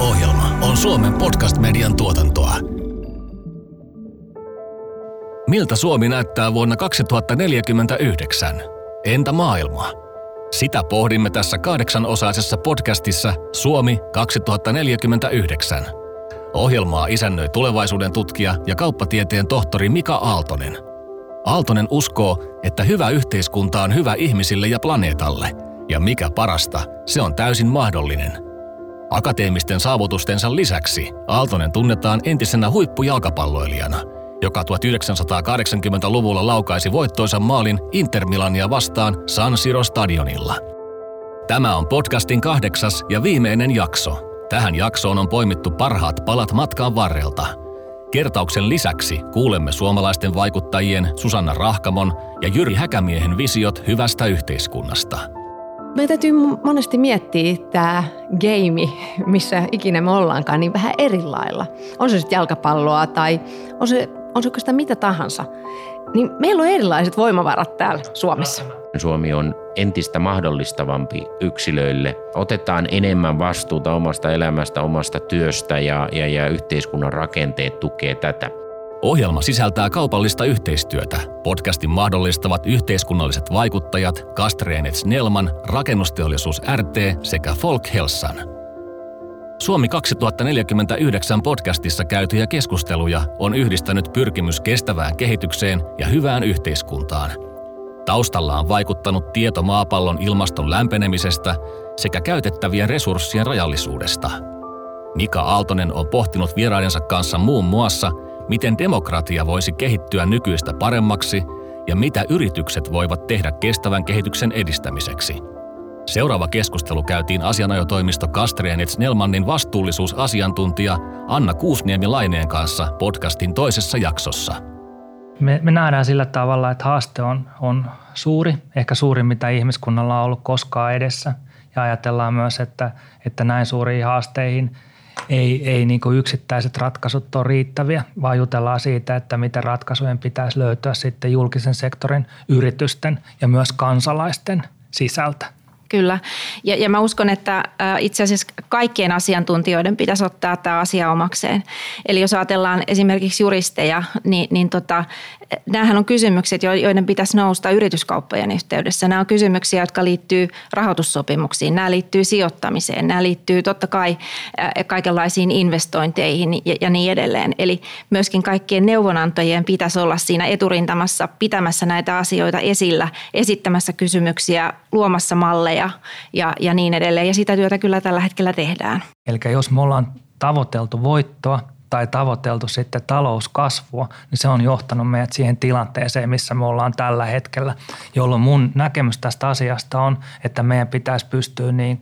ohjelma on Suomen podcast-median tuotantoa. Miltä Suomi näyttää vuonna 2049? Entä maailma? Sitä pohdimme tässä kahdeksanosaisessa podcastissa Suomi 2049. Ohjelmaa isännöi tulevaisuuden tutkija ja kauppatieteen tohtori Mika Aaltonen. Aaltonen uskoo, että hyvä yhteiskunta on hyvä ihmisille ja planeetalle, ja mikä parasta, se on täysin mahdollinen – Akateemisten saavutustensa lisäksi Aaltonen tunnetaan entisenä huippujalkapalloilijana, joka 1980-luvulla laukaisi voittoisa maalin Inter Milania vastaan San Siro stadionilla. Tämä on podcastin kahdeksas ja viimeinen jakso. Tähän jaksoon on poimittu parhaat palat matkan varrelta. Kertauksen lisäksi kuulemme suomalaisten vaikuttajien Susanna Rahkamon ja Jyri Häkämiehen visiot hyvästä yhteiskunnasta – meidän täytyy monesti miettiä tämä game, missä ikinä me ollaankaan, niin vähän eri lailla. On se sitten jalkapalloa tai on se, on se oikeastaan mitä tahansa. Niin meillä on erilaiset voimavarat täällä Suomessa. Suomi on entistä mahdollistavampi yksilöille. Otetaan enemmän vastuuta omasta elämästä, omasta työstä ja, ja, ja yhteiskunnan rakenteet tukee tätä. Ohjelma sisältää kaupallista yhteistyötä. Podcastin mahdollistavat yhteiskunnalliset vaikuttajat Kastreenet Snellman, Rakennusteollisuus RT sekä Folk Helsan. Suomi 2049 podcastissa käytyjä keskusteluja on yhdistänyt pyrkimys kestävään kehitykseen ja hyvään yhteiskuntaan. Taustalla on vaikuttanut tieto maapallon ilmaston lämpenemisestä sekä käytettävien resurssien rajallisuudesta. Mika Aaltonen on pohtinut vieraidensa kanssa muun muassa – miten demokratia voisi kehittyä nykyistä paremmaksi ja mitä yritykset voivat tehdä kestävän kehityksen edistämiseksi. Seuraava keskustelu käytiin asianajotoimisto Kastrianet Snellmannin vastuullisuusasiantuntija Anna Kuusniemi-Laineen kanssa podcastin toisessa jaksossa. Me, me nähdään sillä tavalla, että haaste on, on suuri, ehkä suurin mitä ihmiskunnalla on ollut koskaan edessä. Ja ajatellaan myös, että, että näin suuriin haasteihin – ei, ei niin yksittäiset ratkaisut ole riittäviä, vaan jutellaan siitä, että miten ratkaisujen pitäisi löytyä sitten julkisen sektorin yritysten ja myös kansalaisten sisältä. Kyllä. Ja, ja mä uskon, että itse asiassa kaikkien asiantuntijoiden pitäisi ottaa tämä asia omakseen. Eli jos ajatellaan esimerkiksi juristeja, niin, niin tota, näähän on kysymykset, joiden pitäisi nousta yrityskauppojen yhteydessä. Nämä on kysymyksiä, jotka liittyy rahoitussopimuksiin, nämä liittyy sijoittamiseen, nämä liittyy totta kai kaikenlaisiin investointeihin ja, ja niin edelleen. Eli myöskin kaikkien neuvonantajien pitäisi olla siinä eturintamassa pitämässä näitä asioita esillä, esittämässä kysymyksiä, luomassa malleja ja, ja niin edelleen. Ja sitä työtä kyllä tällä hetkellä tehdään. Eli jos me ollaan tavoiteltu voittoa, tai tavoiteltu sitten talouskasvua, niin se on johtanut meidät siihen tilanteeseen, missä me ollaan tällä hetkellä, jolloin mun näkemys tästä asiasta on, että meidän pitäisi pystyä niin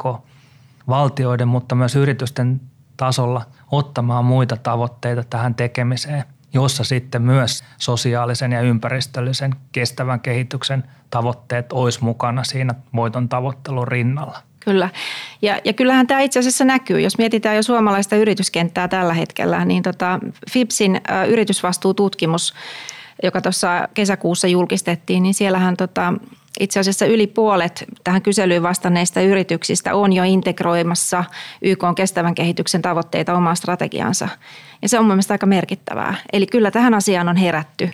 valtioiden, mutta myös yritysten tasolla ottamaan muita tavoitteita tähän tekemiseen, jossa sitten myös sosiaalisen ja ympäristöllisen kestävän kehityksen tavoitteet olisi mukana siinä voiton tavoittelun rinnalla. Kyllä. Ja, ja kyllähän tämä itse asiassa näkyy. Jos mietitään jo suomalaista yrityskenttää tällä hetkellä, niin tota FIPSin yritysvastuututkimus, joka tuossa kesäkuussa julkistettiin, niin siellähän tota, itse asiassa yli puolet tähän kyselyyn vastanneista yrityksistä on jo integroimassa YK on kestävän kehityksen tavoitteita omaan strategiansa. Ja se on mielestäni aika merkittävää. Eli kyllä tähän asiaan on herätty.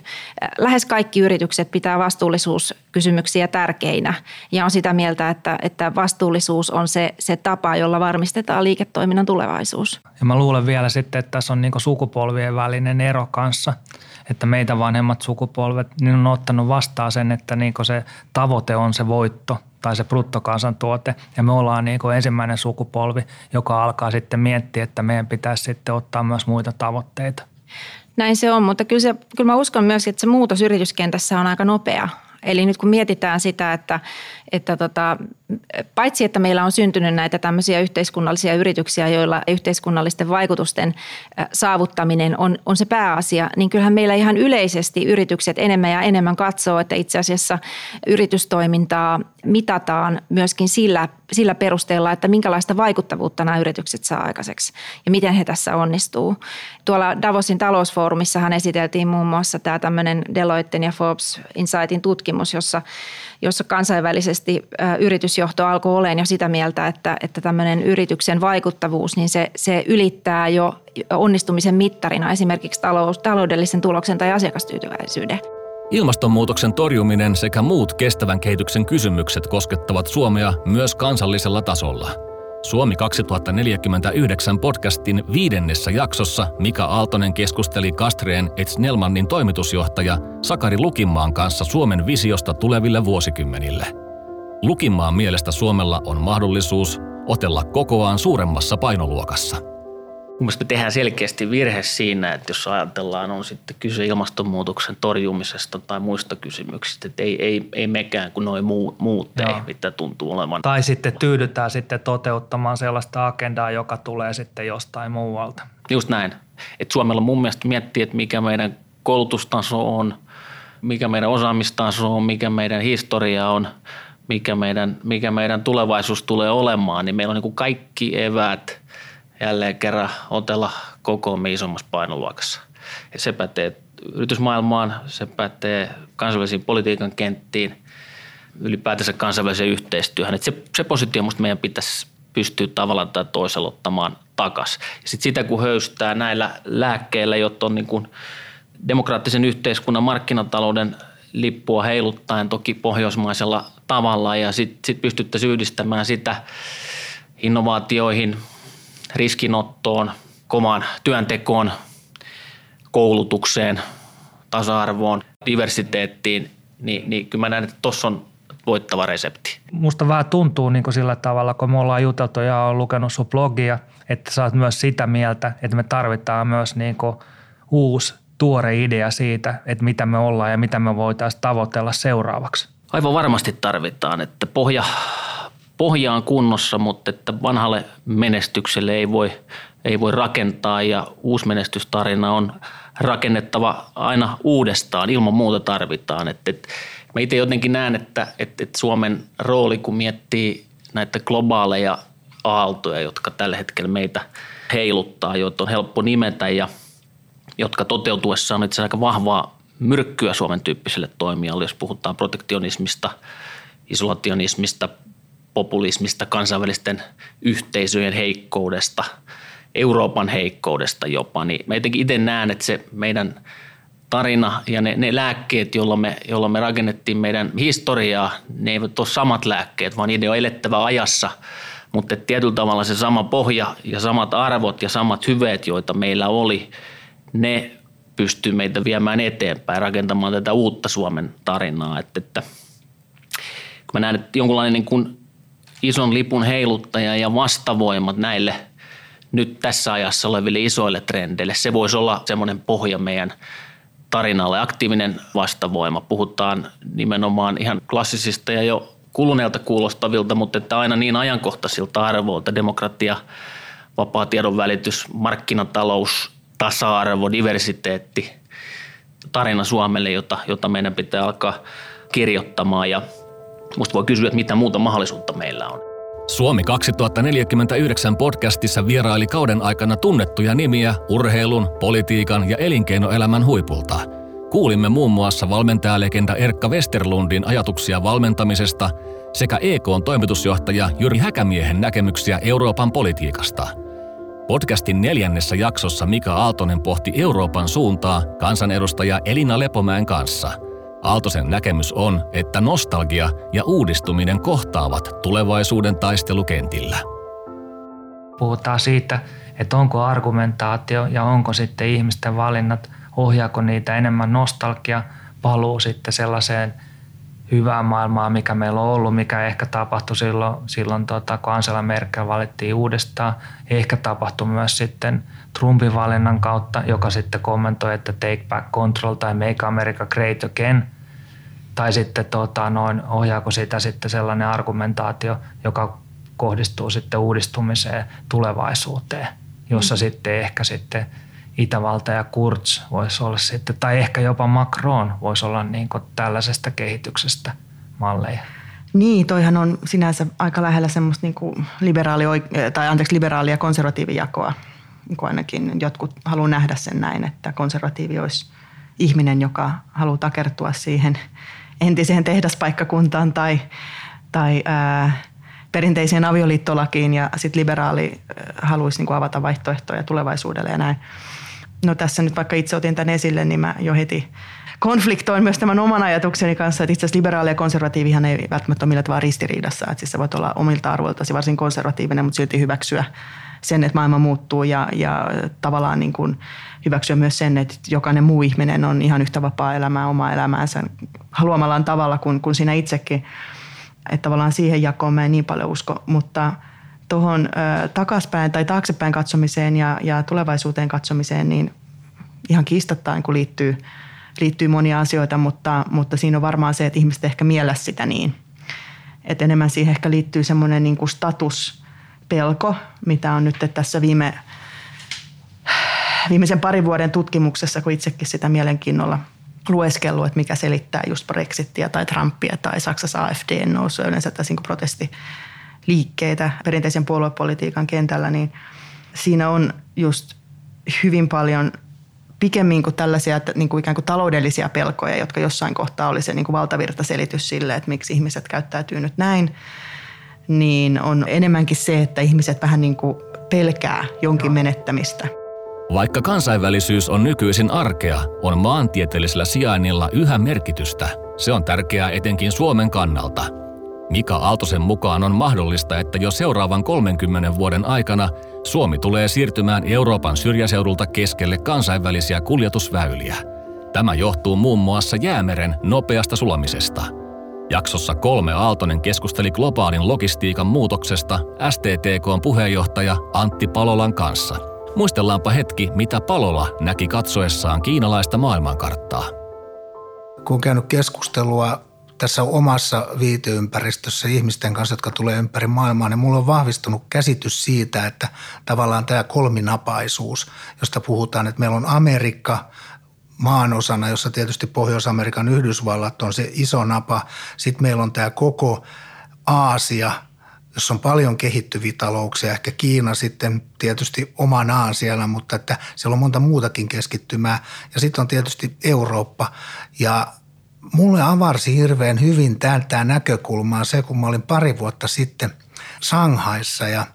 Lähes kaikki yritykset pitää vastuullisuuskysymyksiä tärkeinä ja on sitä mieltä, että, että vastuullisuus on se, se tapa, jolla varmistetaan liiketoiminnan tulevaisuus. Ja mä luulen vielä sitten, että tässä on niin sukupolvien välinen ero kanssa – että meitä vanhemmat sukupolvet niin on ottanut vastaan sen, että niin se tavoite on se voitto tai se bruttokansantuote. Ja me ollaan niin ensimmäinen sukupolvi, joka alkaa sitten miettiä, että meidän pitäisi sitten ottaa myös muita tavoitteita. Näin se on, mutta kyllä, se, kyllä mä uskon myös, että se muutos yrityskentässä on aika nopea. Eli nyt kun mietitään sitä, että, että tota, paitsi että meillä on syntynyt näitä tämmöisiä yhteiskunnallisia yrityksiä, joilla yhteiskunnallisten vaikutusten saavuttaminen on, on se pääasia, niin kyllähän meillä ihan yleisesti yritykset enemmän ja enemmän katsoo, että itse asiassa yritystoimintaa mitataan myöskin sillä, sillä perusteella, että minkälaista vaikuttavuutta nämä yritykset saa aikaiseksi ja miten he tässä onnistuu. Tuolla Davosin talousfoorumissahan esiteltiin muun muassa tämä tämmöinen Deloitten ja Forbes Insightin tutkimus, jossa, jossa kansainvälisesti yritysjohto alkoi olemaan jo sitä mieltä, että, että tämmöinen yrityksen vaikuttavuus, niin se, se ylittää jo onnistumisen mittarina esimerkiksi talous, taloudellisen tuloksen tai asiakastyytyväisyyden. Ilmastonmuutoksen torjuminen sekä muut kestävän kehityksen kysymykset koskettavat Suomea myös kansallisella tasolla – Suomi 2049 podcastin viidennessä jaksossa Mika Aaltonen keskusteli Kastreen et Snellmannin toimitusjohtaja Sakari Lukimaan kanssa Suomen visiosta tuleville vuosikymmenille. Lukimaan mielestä Suomella on mahdollisuus otella kokoaan suuremmassa painoluokassa – Mielestäni me tehdään selkeästi virhe siinä, että jos ajatellaan, on sitten kyse ilmastonmuutoksen torjumisesta tai muista kysymyksistä, että ei, ei, ei mekään kuin noin muut, muut ei, mitä tuntuu olevan. Tai sitten tyydytään sitten toteuttamaan sellaista agendaa, joka tulee sitten jostain muualta. Just näin. Et Suomella mun mielestä miettii, että mikä meidän koulutustaso on, mikä meidän osaamistaso on, mikä meidän historia on, mikä meidän, mikä meidän tulevaisuus tulee olemaan, niin meillä on niin kuin kaikki eväät – jälleen kerran otella koko isommassa painoluokassa. Ja se pätee yritysmaailmaan, se pätee kansainvälisiin politiikan kenttiin, ylipäätänsä kansainväliseen yhteistyöhön. Että se, se positio musta meidän pitäisi pystyä tavallaan tai toisella ottamaan takaisin. Ja sit sitä kun höystää näillä lääkkeillä, jotta on niin kuin demokraattisen yhteiskunnan markkinatalouden lippua heiluttaen toki pohjoismaisella tavalla ja sitten sit pystyttäisiin yhdistämään sitä innovaatioihin – riskinottoon, komaan työntekoon, koulutukseen, tasa-arvoon, diversiteettiin, niin, niin kyllä mä näen, että tuossa on voittava resepti. Musta vähän tuntuu niin kuin sillä tavalla, kun me ollaan juteltu ja on lukenut sun blogia, että sä oot myös sitä mieltä, että me tarvitaan myös niin kuin uusi tuore idea siitä, että mitä me ollaan ja mitä me voitaisiin tavoitella seuraavaksi. Aivan varmasti tarvitaan, että pohja, pohja on kunnossa, mutta että vanhalle menestykselle ei voi, ei voi rakentaa ja uusi menestystarina on rakennettava aina uudestaan. Ilman muuta tarvitaan. Että, että mä itse jotenkin näen, että, että, että Suomen rooli, kun miettii näitä globaaleja aaltoja, jotka tällä hetkellä meitä heiluttaa, joita on helppo nimetä ja jotka toteutuessaan on itse aika vahvaa myrkkyä Suomen tyyppiselle toimijalle, jos puhutaan protektionismista, isolationismista, populismista, kansainvälisten yhteisöjen heikkoudesta, Euroopan heikkoudesta jopa, niin mä jotenkin itse näen, että se meidän tarina ja ne, ne lääkkeet, joilla me, joilla me rakennettiin meidän historiaa, ne eivät ole samat lääkkeet, vaan niiden on elettävä ajassa, mutta tietyllä tavalla se sama pohja ja samat arvot ja samat hyveet, joita meillä oli, ne pystyy meitä viemään eteenpäin, rakentamaan tätä uutta Suomen tarinaa. Että, että kun mä näen, että jonkunlainen niin kuin ison lipun heiluttaja ja vastavoimat näille nyt tässä ajassa oleville isoille trendeille. Se voisi olla semmoinen pohja meidän tarinalle, aktiivinen vastavoima. Puhutaan nimenomaan ihan klassisista ja jo kuluneelta kuulostavilta, mutta että aina niin ajankohtaisilta arvoilta, demokratia, vapaa tiedonvälitys, markkinatalous, tasa-arvo, diversiteetti, tarina Suomelle, jota, jota meidän pitää alkaa kirjoittamaan ja Musta voi kysyä, että mitä muuta mahdollisuutta meillä on. Suomi 2049 podcastissa vieraili kauden aikana tunnettuja nimiä urheilun, politiikan ja elinkeinoelämän huipulta. Kuulimme muun muassa valmentajalegenda Erkka Westerlundin ajatuksia valmentamisesta sekä EKn toimitusjohtaja Jyri Häkämiehen näkemyksiä Euroopan politiikasta. Podcastin neljännessä jaksossa Mika Aaltonen pohti Euroopan suuntaa kansanedustaja Elina Lepomäen kanssa – Aaltosen näkemys on, että nostalgia ja uudistuminen kohtaavat tulevaisuuden taistelukentillä. Puhutaan siitä, että onko argumentaatio ja onko sitten ihmisten valinnat, ohjaako niitä enemmän nostalgia, paluu sitten sellaiseen hyvään maailmaan, mikä meillä on ollut, mikä ehkä tapahtui silloin, silloin tota, kun Angela Merkel valittiin uudestaan. Ehkä tapahtui myös sitten Trumpin valinnan kautta, joka sitten kommentoi, että take back control tai make America great again – tai sitten tota, noin, ohjaako sitä sitten sellainen argumentaatio, joka kohdistuu sitten uudistumiseen tulevaisuuteen, jossa mm. sitten ehkä sitten Itävalta ja Kurz voisi olla sitten, tai ehkä jopa Macron voisi olla niin tällaisesta kehityksestä malleja. Niin, toihan on sinänsä aika lähellä semmoista niin kuin liberaali, tai anteeksi, liberaali- ja konservatiivijakoa. Niin kuin ainakin jotkut haluaa nähdä sen näin, että konservatiivi olisi ihminen, joka haluaa takertua siihen – entiseen tehdaspaikkakuntaan tai, tai ää, perinteiseen avioliittolakiin ja sitten liberaali haluaisi niin avata vaihtoehtoja tulevaisuudelle ja näin. No tässä nyt vaikka itse otin tämän esille, niin mä jo heti konfliktoin myös tämän oman ajatukseni kanssa, että itse asiassa liberaali ja konservatiivihan ei välttämättä ole millään tavalla ristiriidassa. Että siis sä voit olla omilta arvoiltasi varsin konservatiivinen, mutta silti hyväksyä sen, että maailma muuttuu ja, ja tavallaan niin kuin hyväksyä myös sen, että jokainen muu ihminen on ihan yhtä vapaa elämää omaa elämäänsä haluamallaan tavalla kuin, kuin sinä itsekin. Että tavallaan siihen jakoon mä en niin paljon usko, mutta tuohon takaspäin tai taaksepäin katsomiseen ja, ja tulevaisuuteen katsomiseen, niin ihan kiistattain kun liittyy, liittyy monia asioita, mutta, mutta siinä on varmaan se, että ihmiset ehkä miellä sitä niin. Että enemmän siihen ehkä liittyy semmoinen niin kuin statuspelko, mitä on nyt tässä viime, viimeisen parin vuoden tutkimuksessa, kun itsekin sitä mielenkiinnolla – lueskellut, että mikä selittää just Brexitia tai Trumpia tai Saksassa AFD nousua yleensä tässä niin protestiliikkeitä perinteisen puoluepolitiikan kentällä, niin siinä on just hyvin paljon pikemmin kuin tällaisia niin kuin ikään kuin taloudellisia pelkoja, jotka jossain kohtaa oli se niin kuin valtavirtaselitys sille, että miksi ihmiset käyttäytyy nyt näin, niin on enemmänkin se, että ihmiset vähän niin kuin pelkää jonkin menettämistä – vaikka kansainvälisyys on nykyisin arkea, on maantieteellisellä sijainnilla yhä merkitystä. Se on tärkeää etenkin Suomen kannalta. Mika Aaltosen mukaan on mahdollista, että jo seuraavan 30 vuoden aikana Suomi tulee siirtymään Euroopan syrjäseudulta keskelle kansainvälisiä kuljetusväyliä. Tämä johtuu muun muassa jäämeren nopeasta sulamisesta. Jaksossa kolme Aaltonen keskusteli globaalin logistiikan muutoksesta STTKn puheenjohtaja Antti Palolan kanssa – Muistellaanpa hetki, mitä Palola näki katsoessaan kiinalaista maailmankarttaa. Kun on käynyt keskustelua tässä omassa viiteympäristössä ihmisten kanssa, jotka tulee ympäri maailmaa, niin mulla on vahvistunut käsitys siitä, että tavallaan tämä kolminapaisuus, josta puhutaan, että meillä on Amerikka, maan osana, jossa tietysti Pohjois-Amerikan Yhdysvallat on se iso napa. Sitten meillä on tämä koko Aasia – jossa on paljon kehittyviä talouksia, ehkä Kiina sitten tietysti omanaan siellä, mutta että siellä on monta muutakin keskittymää. Ja sitten on tietysti Eurooppa ja mulle avarsi hirveän hyvin tämä näkökulmaa se, kun mä olin pari vuotta sitten Shanghaissa ja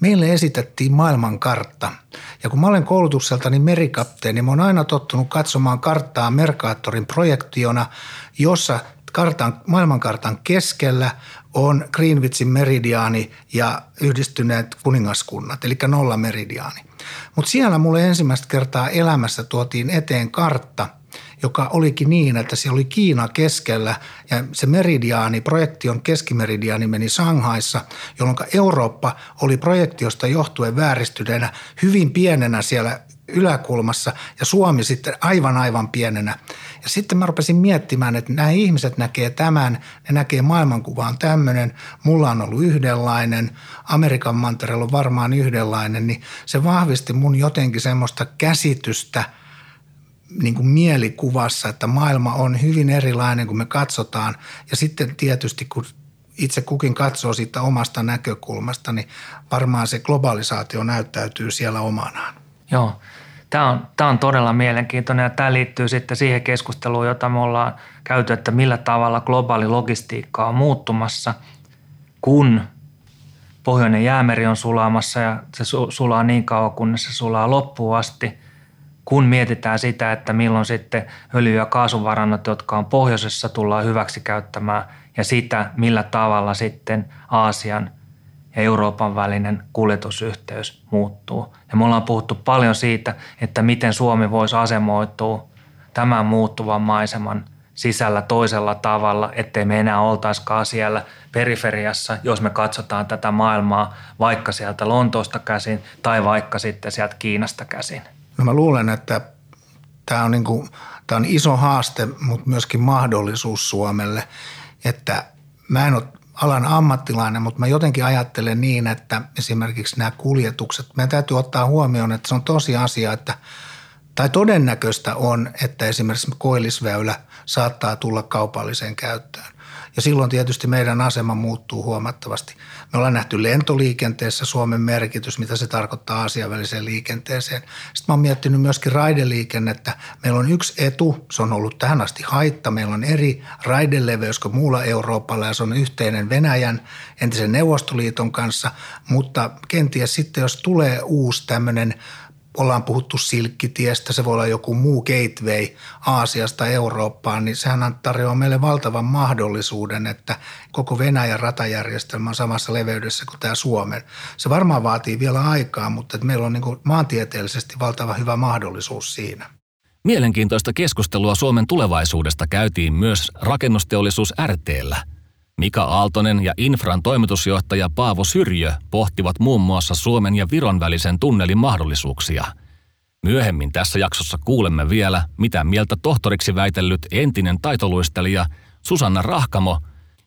meille esitettiin maailmankartta. Ja kun mä olen koulutukseltani merikapteeni, mä oon aina tottunut katsomaan karttaa Mercaatorin projektiona, jossa kartan, maailmankartan keskellä on Greenwichin meridiaani ja yhdistyneet kuningaskunnat, eli nolla meridiaani. Mutta siellä mulle ensimmäistä kertaa elämässä tuotiin eteen kartta, joka olikin niin, että siellä oli Kiina keskellä ja se meridiaani, projektion keskimeridiaani meni Shanghaissa, jolloin Eurooppa oli projektiosta johtuen vääristyneenä hyvin pienenä siellä yläkulmassa ja Suomi sitten aivan aivan pienenä. Ja sitten mä rupesin miettimään, että nämä ihmiset näkee tämän, ne näkee maailmankuvaan tämmöinen, mulla on ollut yhdenlainen, Amerikan mantereella on varmaan yhdenlainen, niin se vahvisti mun jotenkin semmoista käsitystä niin kuin mielikuvassa, että maailma on hyvin erilainen kuin me katsotaan. Ja sitten tietysti kun itse kukin katsoo siitä omasta näkökulmasta, niin varmaan se globalisaatio näyttäytyy siellä omanaan. Joo, Tämä on, tämä on todella mielenkiintoinen ja tämä liittyy sitten siihen keskusteluun, jota me ollaan käyty, että millä tavalla globaali logistiikka on muuttumassa, kun pohjoinen jäämeri on sulaamassa ja se sulaa niin kauan, kunnes se sulaa loppuun asti, kun mietitään sitä, että milloin sitten öljy- ja kaasuvarannot, jotka on pohjoisessa, tullaan hyväksi käyttämään ja sitä, millä tavalla sitten Aasian – ja Euroopan välinen kuljetusyhteys muuttuu. Ja me ollaan puhuttu paljon siitä, että miten Suomi voisi asemoitua tämän muuttuvan maiseman sisällä toisella tavalla, ettei me enää oltaisikaan siellä periferiassa, jos me katsotaan tätä maailmaa vaikka sieltä Lontoosta käsin tai vaikka sitten sieltä Kiinasta käsin. No mä luulen, että tämä on, niin kuin, tämä on iso haaste, mutta myöskin mahdollisuus Suomelle, että mä en ole alan ammattilainen, mutta mä jotenkin ajattelen niin, että esimerkiksi nämä kuljetukset, meidän täytyy ottaa huomioon, että se on tosi asia, että tai todennäköistä on, että esimerkiksi koillisväylä saattaa tulla kaupalliseen käyttöön. Ja silloin tietysti meidän asema muuttuu huomattavasti. Me ollaan nähty lentoliikenteessä Suomen merkitys, mitä se tarkoittaa Aasian väliseen liikenteeseen. Sitten mä oon miettinyt myöskin raideliikennettä. Meillä on yksi etu, se on ollut tähän asti haitta. Meillä on eri raideleveys kuin muulla Euroopalla ja se on yhteinen Venäjän entisen Neuvostoliiton kanssa. Mutta kenties sitten, jos tulee uusi tämmöinen ollaan puhuttu silkkitiestä, se voi olla joku muu gateway Aasiasta Eurooppaan, niin sehän tarjoaa meille valtavan mahdollisuuden, että koko Venäjän ratajärjestelmä on samassa leveydessä kuin tämä Suomen. Se varmaan vaatii vielä aikaa, mutta että meillä on niin maantieteellisesti valtava hyvä mahdollisuus siinä. Mielenkiintoista keskustelua Suomen tulevaisuudesta käytiin myös rakennusteollisuus RTllä – Mika Aaltonen ja Infran toimitusjohtaja Paavo Syrjö pohtivat muun muassa Suomen ja Viron välisen tunnelin mahdollisuuksia. Myöhemmin tässä jaksossa kuulemme vielä, mitä mieltä tohtoriksi väitellyt entinen taitoluistelija Susanna Rahkamo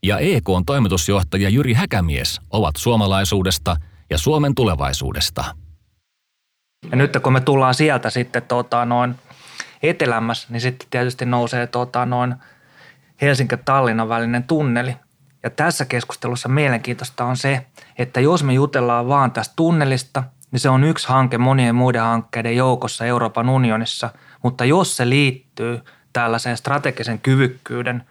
ja EKn toimitusjohtaja Jyri Häkämies ovat suomalaisuudesta ja Suomen tulevaisuudesta. Ja nyt kun me tullaan sieltä sitten tota, noin etelämässä, niin sitten tietysti nousee tota, noin Helsinki-Tallinnan välinen tunneli. Ja tässä keskustelussa mielenkiintoista on se, että jos me jutellaan vaan tästä tunnelista, niin se on yksi hanke monien muiden hankkeiden joukossa Euroopan unionissa, mutta jos se liittyy tällaiseen strategisen kyvykkyyden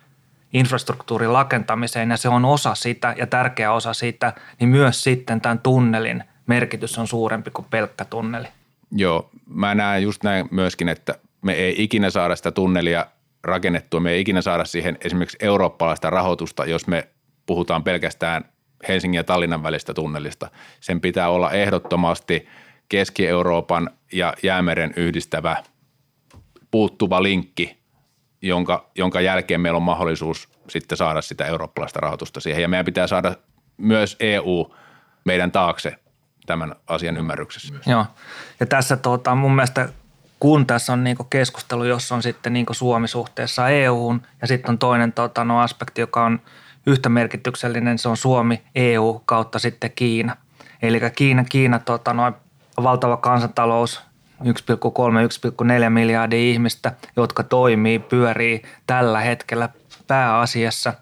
infrastruktuurin rakentamiseen ja se on osa sitä ja tärkeä osa sitä, niin myös sitten tämän tunnelin merkitys on suurempi kuin pelkkä tunneli. Joo, mä näen just näin myöskin, että me ei ikinä saada sitä tunnelia rakennettua, me ei ikinä saada siihen esimerkiksi eurooppalaista rahoitusta, jos me puhutaan pelkästään Helsingin ja Tallinnan välistä tunnelista. Sen pitää olla ehdottomasti Keski-Euroopan ja Jäämeren yhdistävä puuttuva linkki, jonka, jonka jälkeen meillä on mahdollisuus sitten saada sitä eurooppalaista rahoitusta siihen. Ja meidän pitää saada myös EU meidän taakse tämän asian ymmärryksessä. Joo, ja tässä tuota, mun mielestä kun tässä on niin keskustelu, jossa on sitten niin Suomi suhteessa EUhun ja sitten on toinen tuota, no aspekti, joka on – yhtä merkityksellinen se on Suomi, EU kautta sitten Kiina. Eli Kiina, Kiina tota, noin valtava kansantalous, 1,3-1,4 miljardia ihmistä, jotka toimii, pyörii tällä hetkellä pääasiassa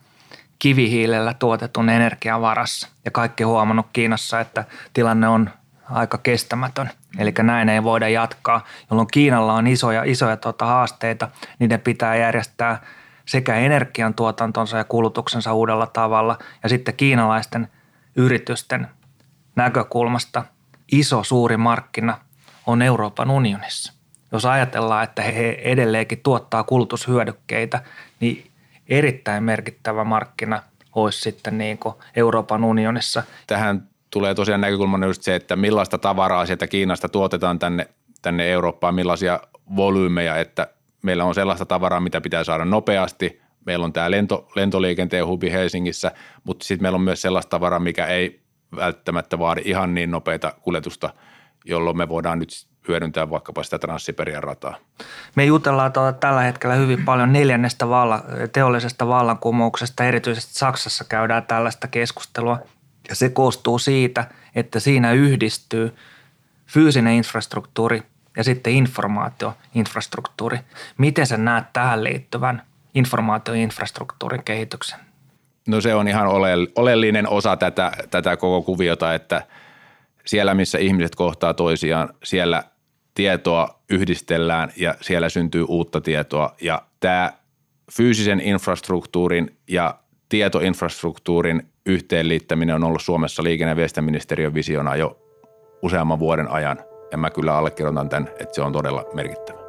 kivihiilellä tuotetun energian varassa. Ja kaikki huomannut Kiinassa, että tilanne on aika kestämätön. Eli näin ei voida jatkaa, jolloin Kiinalla on isoja, isoja tota, haasteita. Niiden pitää järjestää – sekä energiantuotantonsa ja kulutuksensa uudella tavalla ja sitten kiinalaisten yritysten näkökulmasta iso suuri markkina on Euroopan unionissa. Jos ajatellaan, että he edelleenkin tuottaa kulutushyödykkeitä, niin erittäin merkittävä markkina olisi sitten niin kuin Euroopan unionissa. Tähän tulee tosiaan näkökulmana just se, että millaista tavaraa sieltä Kiinasta tuotetaan tänne, tänne Eurooppaan, millaisia volyymeja, että meillä on sellaista tavaraa, mitä pitää saada nopeasti. Meillä on tämä lento, lentoliikenteen hubi Helsingissä, mutta sitten meillä on myös sellaista tavaraa, mikä ei välttämättä vaadi ihan niin nopeita kuljetusta, jolloin me voidaan nyt hyödyntää vaikkapa sitä Transsiberian rataa. Me jutellaan tuota tällä hetkellä hyvin paljon neljännestä valla, teollisesta vallankumouksesta. Erityisesti Saksassa käydään tällaista keskustelua. Ja se koostuu siitä, että siinä yhdistyy fyysinen infrastruktuuri ja sitten informaatioinfrastruktuuri. Miten sä näet tähän liittyvän informaatioinfrastruktuurin kehityksen? No se on ihan oleellinen osa tätä, tätä koko kuviota, että siellä missä ihmiset kohtaa toisiaan, siellä tietoa yhdistellään ja siellä syntyy uutta tietoa ja tämä fyysisen infrastruktuurin ja tietoinfrastruktuurin yhteenliittäminen on ollut Suomessa liikenne- ja viestintäministeriön visiona jo useamman vuoden ajan – ja mä kyllä allekirjoitan tämän, että se on todella merkittävä.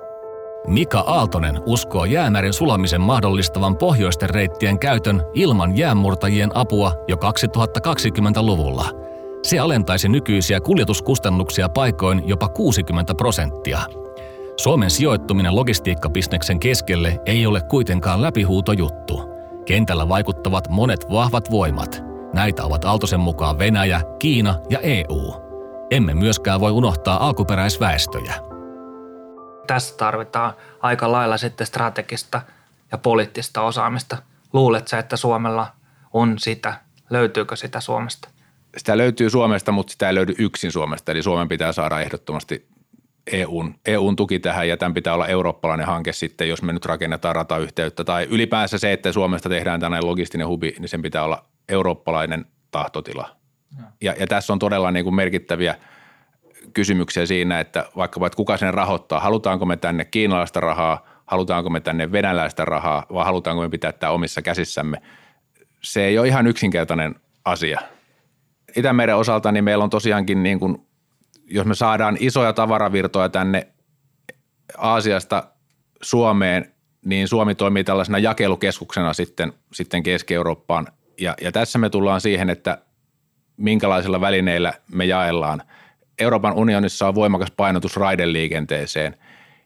Mika Aaltonen uskoo jäämeren sulamisen mahdollistavan pohjoisten reittien käytön ilman jäänmurtajien apua jo 2020-luvulla. Se alentaisi nykyisiä kuljetuskustannuksia paikoin jopa 60 prosenttia. Suomen sijoittuminen logistiikkabisneksen keskelle ei ole kuitenkaan läpihuutojuttu. Kentällä vaikuttavat monet vahvat voimat. Näitä ovat Aaltosen mukaan Venäjä, Kiina ja EU. Emme myöskään voi unohtaa alkuperäisväestöjä. Tässä tarvitaan aika lailla sitten strategista ja poliittista osaamista. Luuletko että Suomella on sitä? Löytyykö sitä Suomesta? Sitä löytyy Suomesta, mutta sitä ei löydy yksin Suomesta. Eli Suomen pitää saada ehdottomasti EUn, EUn tuki tähän ja tämän pitää olla eurooppalainen hanke sitten, jos me nyt rakennetaan ratayhteyttä. Tai ylipäänsä se, että Suomesta tehdään tällainen logistinen hubi, niin sen pitää olla eurooppalainen tahtotila. Ja, ja tässä on todella niin kuin merkittäviä kysymyksiä siinä, että vaikkapa, että kuka sen rahoittaa. Halutaanko me tänne kiinalaista rahaa, halutaanko me tänne venäläistä rahaa vai halutaanko me pitää tämä omissa käsissämme. Se ei ole ihan yksinkertainen asia. Itämeren osalta niin meillä on tosiaankin niin kuin jos me saadaan isoja tavaravirtoja tänne Aasiasta Suomeen, niin Suomi toimii tällaisena jakelukeskuksena sitten, sitten Keski-Eurooppaan. Ja, ja tässä me tullaan siihen, että minkälaisilla välineillä me jaellaan. Euroopan unionissa on voimakas painotus raideliikenteeseen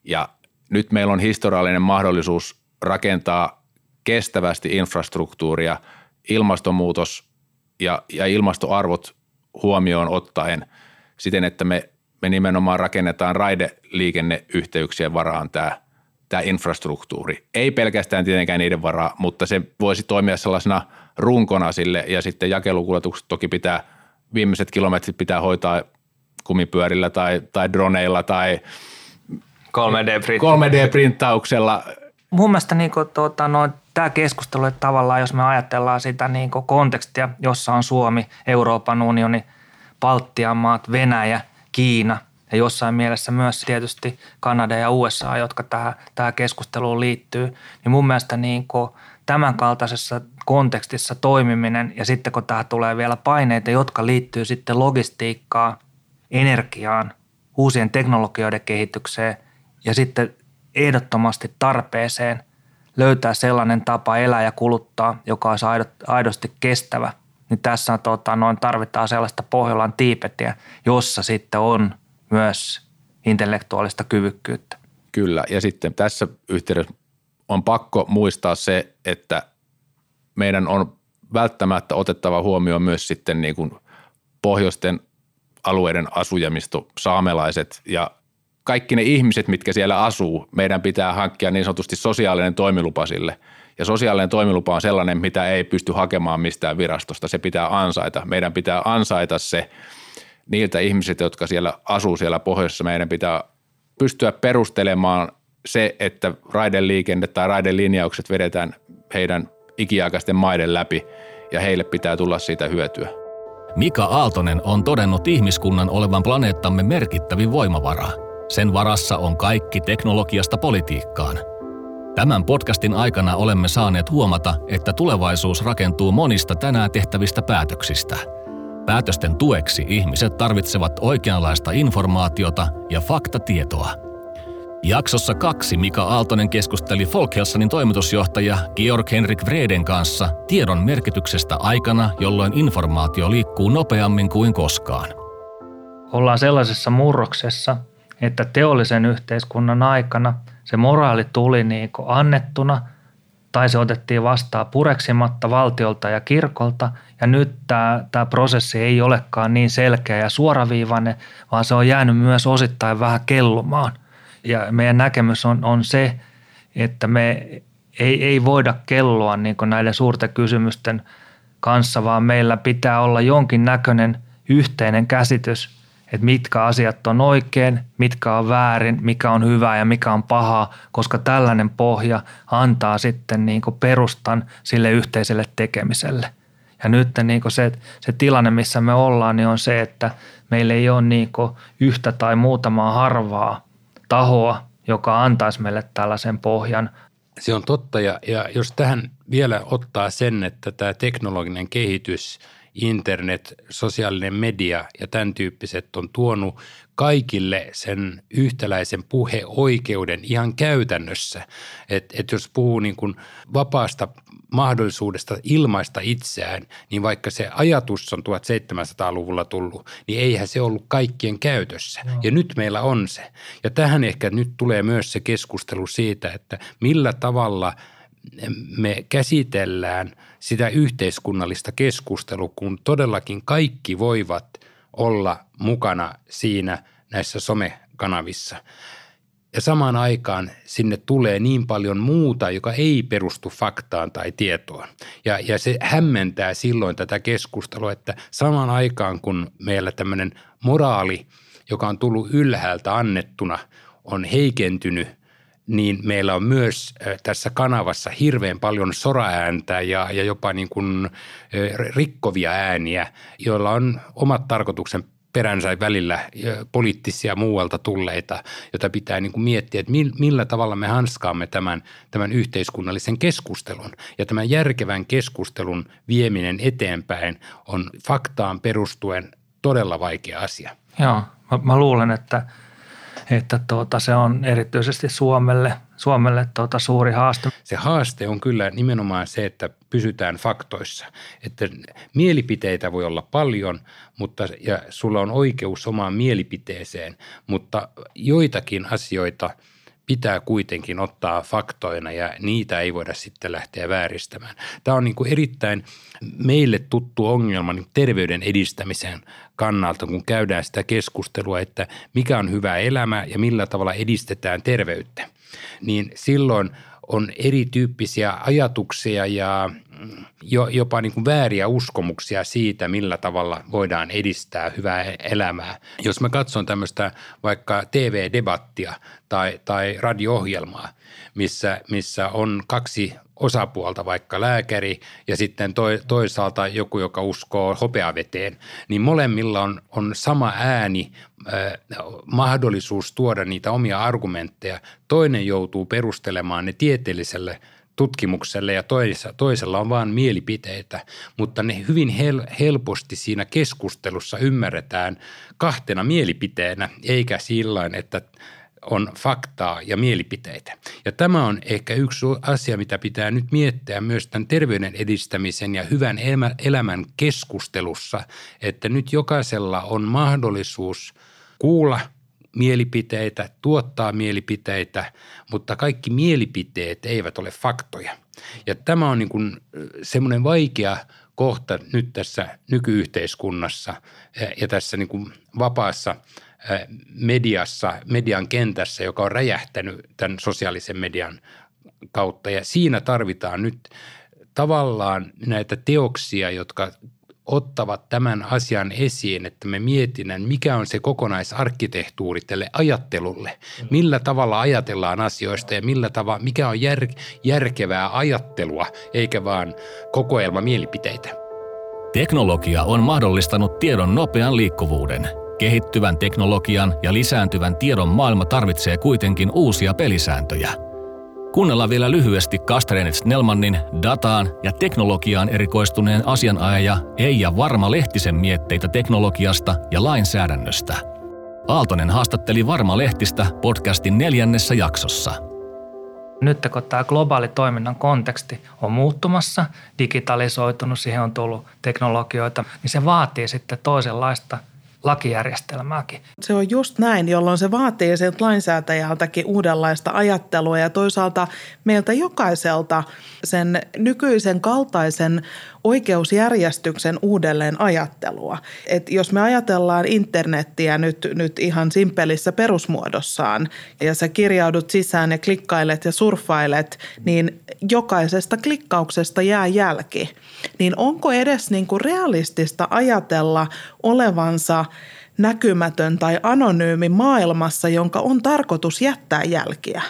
ja nyt meillä on historiallinen mahdollisuus rakentaa kestävästi infrastruktuuria, ilmastonmuutos ja, ja ilmastoarvot huomioon ottaen – siten, että me, me nimenomaan rakennetaan raideliikenneyhteyksien varaan tämä, tämä infrastruktuuri. Ei pelkästään tietenkään niiden varaa, mutta se voisi toimia sellaisena runkona sille ja sitten jakelukuljetukset toki pitää, viimeiset kilometrit pitää hoitaa kumipyörillä tai, tai droneilla tai 3D-printtauksella. 3D Mun mielestä niin kuin, tuota, no, tämä keskustelu, että tavallaan jos me ajatellaan sitä niin kuin kontekstia, jossa on Suomi, Euroopan unioni – Baltian maat, Venäjä, Kiina ja jossain mielessä myös tietysti Kanada ja USA, jotka tähän, tähän keskusteluun liittyy, niin mun mielestä niin kuin tämän kaltaisessa kontekstissa toimiminen ja sitten kun tähän tulee vielä paineita, jotka liittyy sitten logistiikkaan, energiaan, uusien teknologioiden kehitykseen ja sitten ehdottomasti tarpeeseen löytää sellainen tapa elää ja kuluttaa, joka olisi aidosti kestävä – niin tässä tota, noin tarvitaan sellaista Pohjolan tiipetiä, jossa sitten on myös intellektuaalista kyvykkyyttä. Kyllä, ja sitten tässä yhteydessä on pakko muistaa se, että meidän on välttämättä otettava huomioon myös sitten niin kuin pohjoisten alueiden asujamisto, saamelaiset ja kaikki ne ihmiset, mitkä siellä asuu, meidän pitää hankkia niin sanotusti sosiaalinen toimilupa sille – ja sosiaalinen toimilupa on sellainen, mitä ei pysty hakemaan mistään virastosta. Se pitää ansaita. Meidän pitää ansaita se niiltä ihmisiltä, jotka siellä asuu siellä pohjoisessa. Meidän pitää pystyä perustelemaan se, että raideliikenne tai raidelinjaukset vedetään heidän ikiaikaisten maiden läpi ja heille pitää tulla siitä hyötyä. Mika Aaltonen on todennut ihmiskunnan olevan planeettamme merkittävin voimavara. Sen varassa on kaikki teknologiasta politiikkaan – Tämän podcastin aikana olemme saaneet huomata, että tulevaisuus rakentuu monista tänään tehtävistä päätöksistä. Päätösten tueksi ihmiset tarvitsevat oikeanlaista informaatiota ja faktatietoa. Jaksossa kaksi Mika Aaltonen keskusteli Folkhelsanin toimitusjohtaja Georg Henrik Vreden kanssa tiedon merkityksestä aikana, jolloin informaatio liikkuu nopeammin kuin koskaan. Ollaan sellaisessa murroksessa, että teollisen yhteiskunnan aikana – se moraali tuli niin annettuna tai se otettiin vastaan pureksimatta valtiolta ja kirkolta ja nyt tämä, tämä prosessi ei olekaan niin selkeä ja suoraviivainen, vaan se on jäänyt myös osittain vähän kellumaan. Ja meidän näkemys on, on se, että me ei, ei voida kellua niin näiden suurten kysymysten kanssa, vaan meillä pitää olla jonkin näköinen yhteinen käsitys – että mitkä asiat on oikein, mitkä on väärin, mikä on hyvä ja mikä on paha, koska tällainen pohja antaa sitten niin perustan sille yhteiselle tekemiselle. Ja nyt niin se, se tilanne, missä me ollaan, niin on se, että meillä ei ole niin yhtä tai muutamaa harvaa tahoa, joka antaisi meille tällaisen pohjan. Se on totta ja, ja jos tähän vielä ottaa sen, että tämä teknologinen kehitys – internet, sosiaalinen media ja tämän tyyppiset on tuonut kaikille sen yhtäläisen puheoikeuden ihan käytännössä. Että et jos puhuu niin kuin vapaasta mahdollisuudesta ilmaista itseään, niin vaikka se ajatus on 1700-luvulla tullut, niin eihän se ollut kaikkien käytössä. No. Ja nyt meillä on se. Ja tähän ehkä nyt tulee myös se keskustelu siitä, että millä tavalla – me käsitellään sitä yhteiskunnallista keskustelua, kun todellakin kaikki voivat olla mukana siinä näissä somekanavissa. Ja samaan aikaan sinne tulee niin paljon muuta, joka ei perustu faktaan tai tietoon. Ja, ja se hämmentää silloin tätä keskustelua, että samaan aikaan kun meillä tämmöinen moraali joka on tullut ylhäältä annettuna, on heikentynyt – niin meillä on myös tässä kanavassa hirveän paljon soraääntä ja, ja jopa niin kuin rikkovia ääniä, joilla on omat tarkoituksen peränsä välillä poliittisia muualta tulleita, jota pitää niin kuin miettiä, että millä tavalla me hanskaamme tämän, tämän yhteiskunnallisen keskustelun. Ja tämän järkevän keskustelun vieminen eteenpäin on faktaan perustuen todella vaikea asia. Joo, mä, mä luulen, että – että tuota, se on erityisesti Suomelle, Suomelle tuota, suuri haaste. Se haaste on kyllä nimenomaan se, että pysytään faktoissa. Että mielipiteitä voi olla paljon mutta, ja sulla on oikeus omaan mielipiteeseen, mutta joitakin asioita – pitää kuitenkin ottaa faktoina ja niitä ei voida sitten lähteä vääristämään. Tämä on niin kuin erittäin meille tuttu ongelma niin terveyden edistämisen kannalta, kun käydään sitä keskustelua, että mikä on hyvä elämä ja millä tavalla edistetään terveyttä. Niin silloin on erityyppisiä ajatuksia ja jo, jopa niin kuin vääriä uskomuksia siitä, millä tavalla voidaan edistää hyvää elämää. Jos mä katson tämmöistä vaikka TV-debattia tai, tai radio-ohjelmaa, missä, missä on kaksi osapuolta, vaikka lääkäri ja sitten toisaalta joku, joka uskoo hopeaveteen, niin molemmilla on, on sama ääni, äh, mahdollisuus tuoda niitä omia argumentteja. Toinen joutuu perustelemaan ne tieteelliselle – tutkimukselle ja toisella on vain mielipiteitä, mutta ne hyvin hel- helposti siinä keskustelussa ymmärretään kahtena mielipiteenä, eikä sillä että on faktaa ja mielipiteitä. Ja tämä on ehkä yksi asia, mitä pitää nyt miettiä myös tämän terveyden edistämisen ja hyvän elämän keskustelussa, että nyt jokaisella on mahdollisuus kuulla – mielipiteitä, tuottaa mielipiteitä, mutta kaikki mielipiteet eivät ole faktoja. Ja tämä on niin kuin semmoinen vaikea kohta nyt tässä nykyyhteiskunnassa ja tässä niin kuin vapaassa mediassa, median kentässä, joka on räjähtänyt tämän sosiaalisen median kautta. Ja siinä tarvitaan nyt tavallaan näitä teoksia, jotka ottavat tämän asian esiin, että me mietinnän, mikä on se kokonaisarkkitehtuuri tälle ajattelulle. Millä tavalla ajatellaan asioista ja millä tavalla, mikä on jär, järkevää ajattelua, eikä vaan kokoelma mielipiteitä. Teknologia on mahdollistanut tiedon nopean liikkuvuuden. Kehittyvän teknologian ja lisääntyvän tiedon maailma tarvitsee kuitenkin uusia pelisääntöjä – Kuunnellaan vielä lyhyesti Kastrenet Snellmannin dataan ja teknologiaan erikoistuneen asianajaja Eija Varma Lehtisen mietteitä teknologiasta ja lainsäädännöstä. Aaltonen haastatteli Varma Lehtistä podcastin neljännessä jaksossa. Nyt kun tämä globaali toiminnan konteksti on muuttumassa, digitalisoitunut, siihen on tullut teknologioita, niin se vaatii sitten toisenlaista – lakijärjestelmääkin. Se on just näin, jolloin se vaatii sen lainsäätäjältäkin uudenlaista ajattelua ja toisaalta meiltä jokaiselta sen nykyisen kaltaisen oikeusjärjestyksen uudelleen ajattelua. Et jos me ajatellaan internettiä nyt, nyt ihan simpelissä perusmuodossaan ja sä kirjaudut sisään ja klikkailet ja surffailet, niin jokaisesta klikkauksesta jää jälki. Niin onko edes niin kuin realistista ajatella olevansa näkymätön tai anonyymi maailmassa, jonka on tarkoitus jättää jälkiä?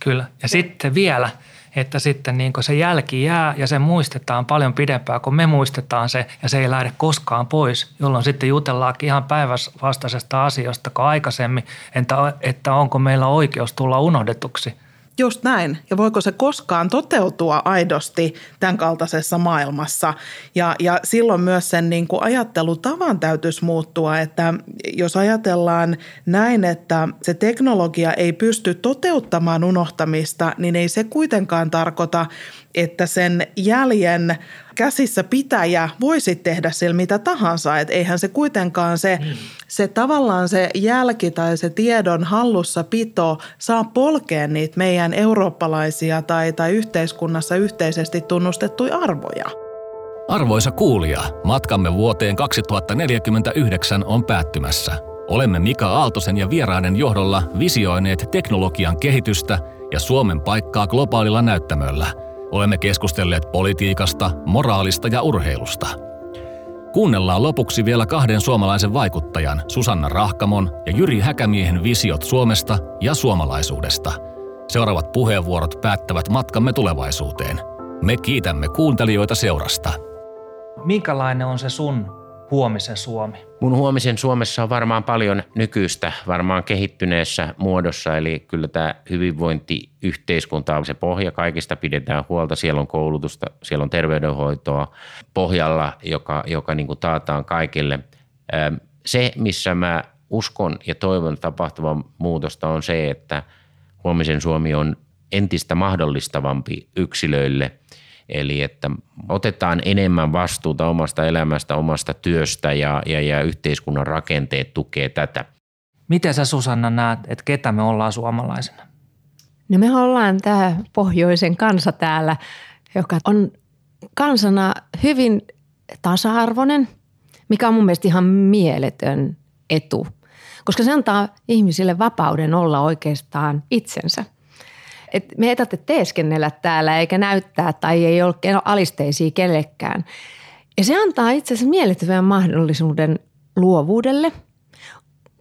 Kyllä. Ja sitten vielä – että sitten niin se jälki jää ja se muistetaan paljon pidempään kuin me muistetaan se ja se ei lähde koskaan pois, jolloin sitten jutellaankin ihan päivävastaisesta asiasta kuin aikaisemmin, että, että onko meillä oikeus tulla unohdetuksi – Just näin. Ja voiko se koskaan toteutua aidosti tämän kaltaisessa maailmassa? Ja, ja silloin myös sen niin kuin ajattelutavan täytyisi muuttua, että jos ajatellaan näin, että se teknologia ei pysty toteuttamaan unohtamista, niin ei se kuitenkaan tarkoita, että sen jäljen käsissä pitäjä voisi tehdä sillä mitä tahansa. Että eihän se kuitenkaan se, mm. se tavallaan se jälki tai se tiedon hallussa pito saa polkea niitä meidän eurooppalaisia tai, tai yhteiskunnassa yhteisesti tunnustettuja arvoja. Arvoisa kuulija, matkamme vuoteen 2049 on päättymässä. Olemme Mika Aaltosen ja vieraiden johdolla visioineet teknologian kehitystä ja Suomen paikkaa globaalilla näyttämöllä – Olemme keskustelleet politiikasta, moraalista ja urheilusta. Kuunnellaan lopuksi vielä kahden suomalaisen vaikuttajan, Susanna Rahkamon ja Jyri Häkämiehen visiot Suomesta ja suomalaisuudesta. Seuraavat puheenvuorot päättävät matkamme tulevaisuuteen. Me kiitämme kuuntelijoita seurasta. Minkälainen on se sun huomisen Suomi? Mun huomisen Suomessa on varmaan paljon nykyistä, varmaan kehittyneessä muodossa, eli kyllä tämä hyvinvointiyhteiskunta on se pohja, kaikista pidetään huolta, siellä on koulutusta, siellä on terveydenhoitoa pohjalla, joka, joka niin kuin taataan kaikille. Se, missä mä uskon ja toivon tapahtuvan muutosta on se, että huomisen Suomi on entistä mahdollistavampi yksilöille – Eli että otetaan enemmän vastuuta omasta elämästä, omasta työstä ja, ja, ja yhteiskunnan rakenteet tukee tätä. Miten sä Susanna näet, että ketä me ollaan suomalaisena? No me ollaan tämä pohjoisen kansa täällä, joka on kansana hyvin tasa-arvoinen, mikä on mun mielestä ihan mieletön etu, koska se antaa ihmisille vapauden olla oikeastaan itsensä – et me ei tarvitse teeskennellä täällä eikä näyttää tai ei ole alisteisia kellekään. Ja se antaa itse asiassa miellyttävän mahdollisuuden luovuudelle,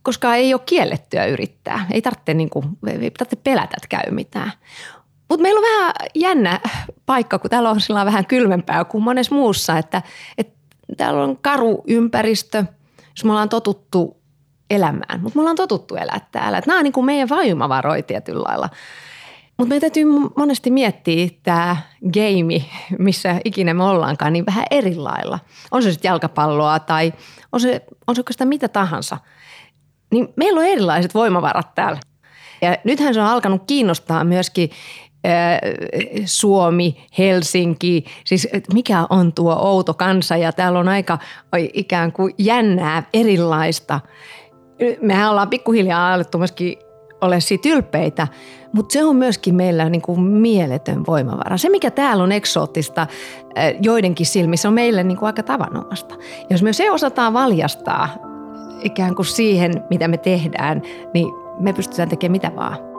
koska ei ole kiellettyä yrittää. Ei tarvitse, niin kuin, ei tarvitse pelätä, että käy mitään. Mutta meillä on vähän jännä paikka, kun täällä on sillä vähän kylmempää kuin monessa muussa, että, että täällä on karu ympäristö, jos me ollaan totuttu elämään, mutta me ollaan totuttu elää täällä. Nämä on niin kuin meidän voimavaroja tietyllä lailla. Mutta meidän täytyy monesti miettiä tämä game, missä ikinä me ollaankaan, niin vähän eri lailla. On se sitten jalkapalloa tai on se, on se oikeastaan mitä tahansa. Niin meillä on erilaiset voimavarat täällä. Ja nythän se on alkanut kiinnostaa myöskin Suomi, Helsinki, siis mikä on tuo outo kansa ja täällä on aika ikään kuin jännää, erilaista. Mehän ollaan pikkuhiljaa alettu myöskin ole siitä ylpeitä, mutta se on myöskin meillä niin kuin mieletön voimavara. Se, mikä täällä on eksoottista eh, joidenkin silmissä, on meille niin kuin aika tavanomasta. Jos me se osataan valjastaa ikään kuin siihen, mitä me tehdään, niin me pystytään tekemään mitä vaan.